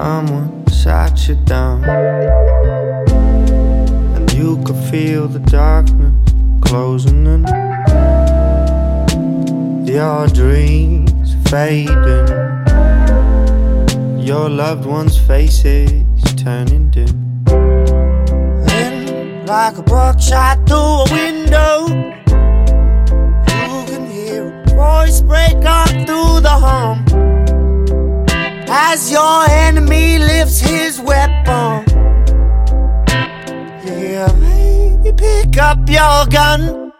Someone sat you down, and you could feel the darkness closing in. Your dreams fading, your loved ones' faces turning dim. Then, like a buckshot through a window, you can hear a voice break up through the hum as your enemy lifts his weapon. Yeah, baby, pick up your gun.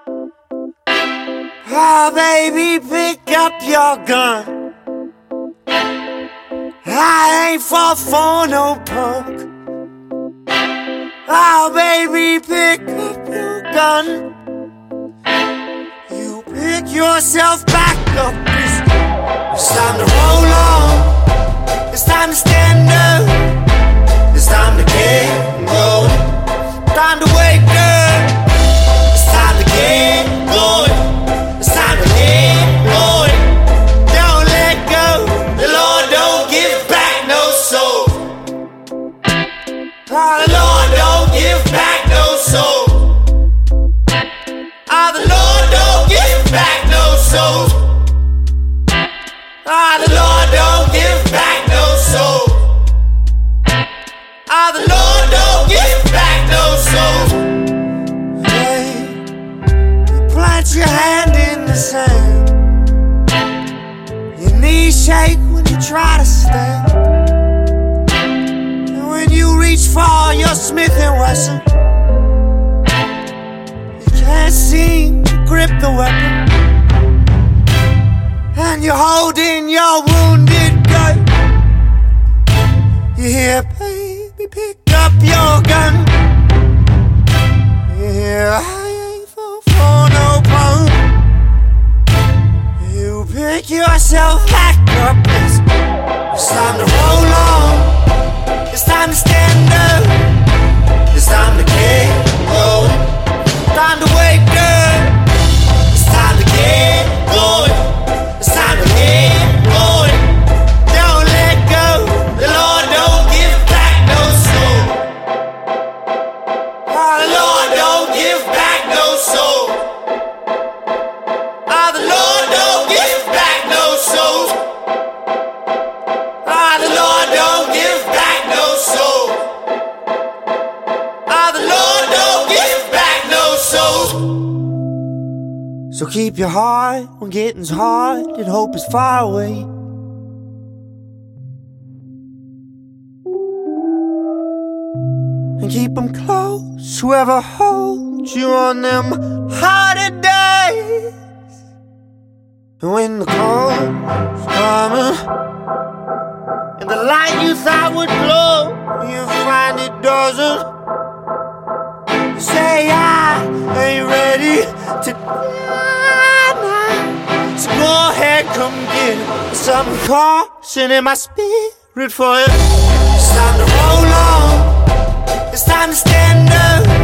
Ah, baby, pick up your gun. I ain't for no punk. Ah, baby, pick up your gun. You pick yourself back up. It's time to roll on. It's time to stand up. It's time to get going. Time to wake up. It's time to get going. It's time to get going. Don't let go. The Lord don't give back no soul. The Lord don't give back no soul. Ah, the Lord don't give back no soul. Ah, the Lord don't give back no soul. The Lord don't give back no soul. Hey, you plant your hand in the sand. Your knees shake when you try to stand. And when you reach for your Smith and Wesson, you can't seem to grip the weapon and you're holding your wounded goat. You hear, yourself back up. It's, time to roll on. It's time to So keep your heart when getting's hard and hope is far away. And keep them close, whoever holds you on them harder days. And when the cold's coming, and the light you thought would glow, you find it doesn't. Say I ain't ready to die come get some caution in my spirit for you. It's time to roll on. It's time to stand up.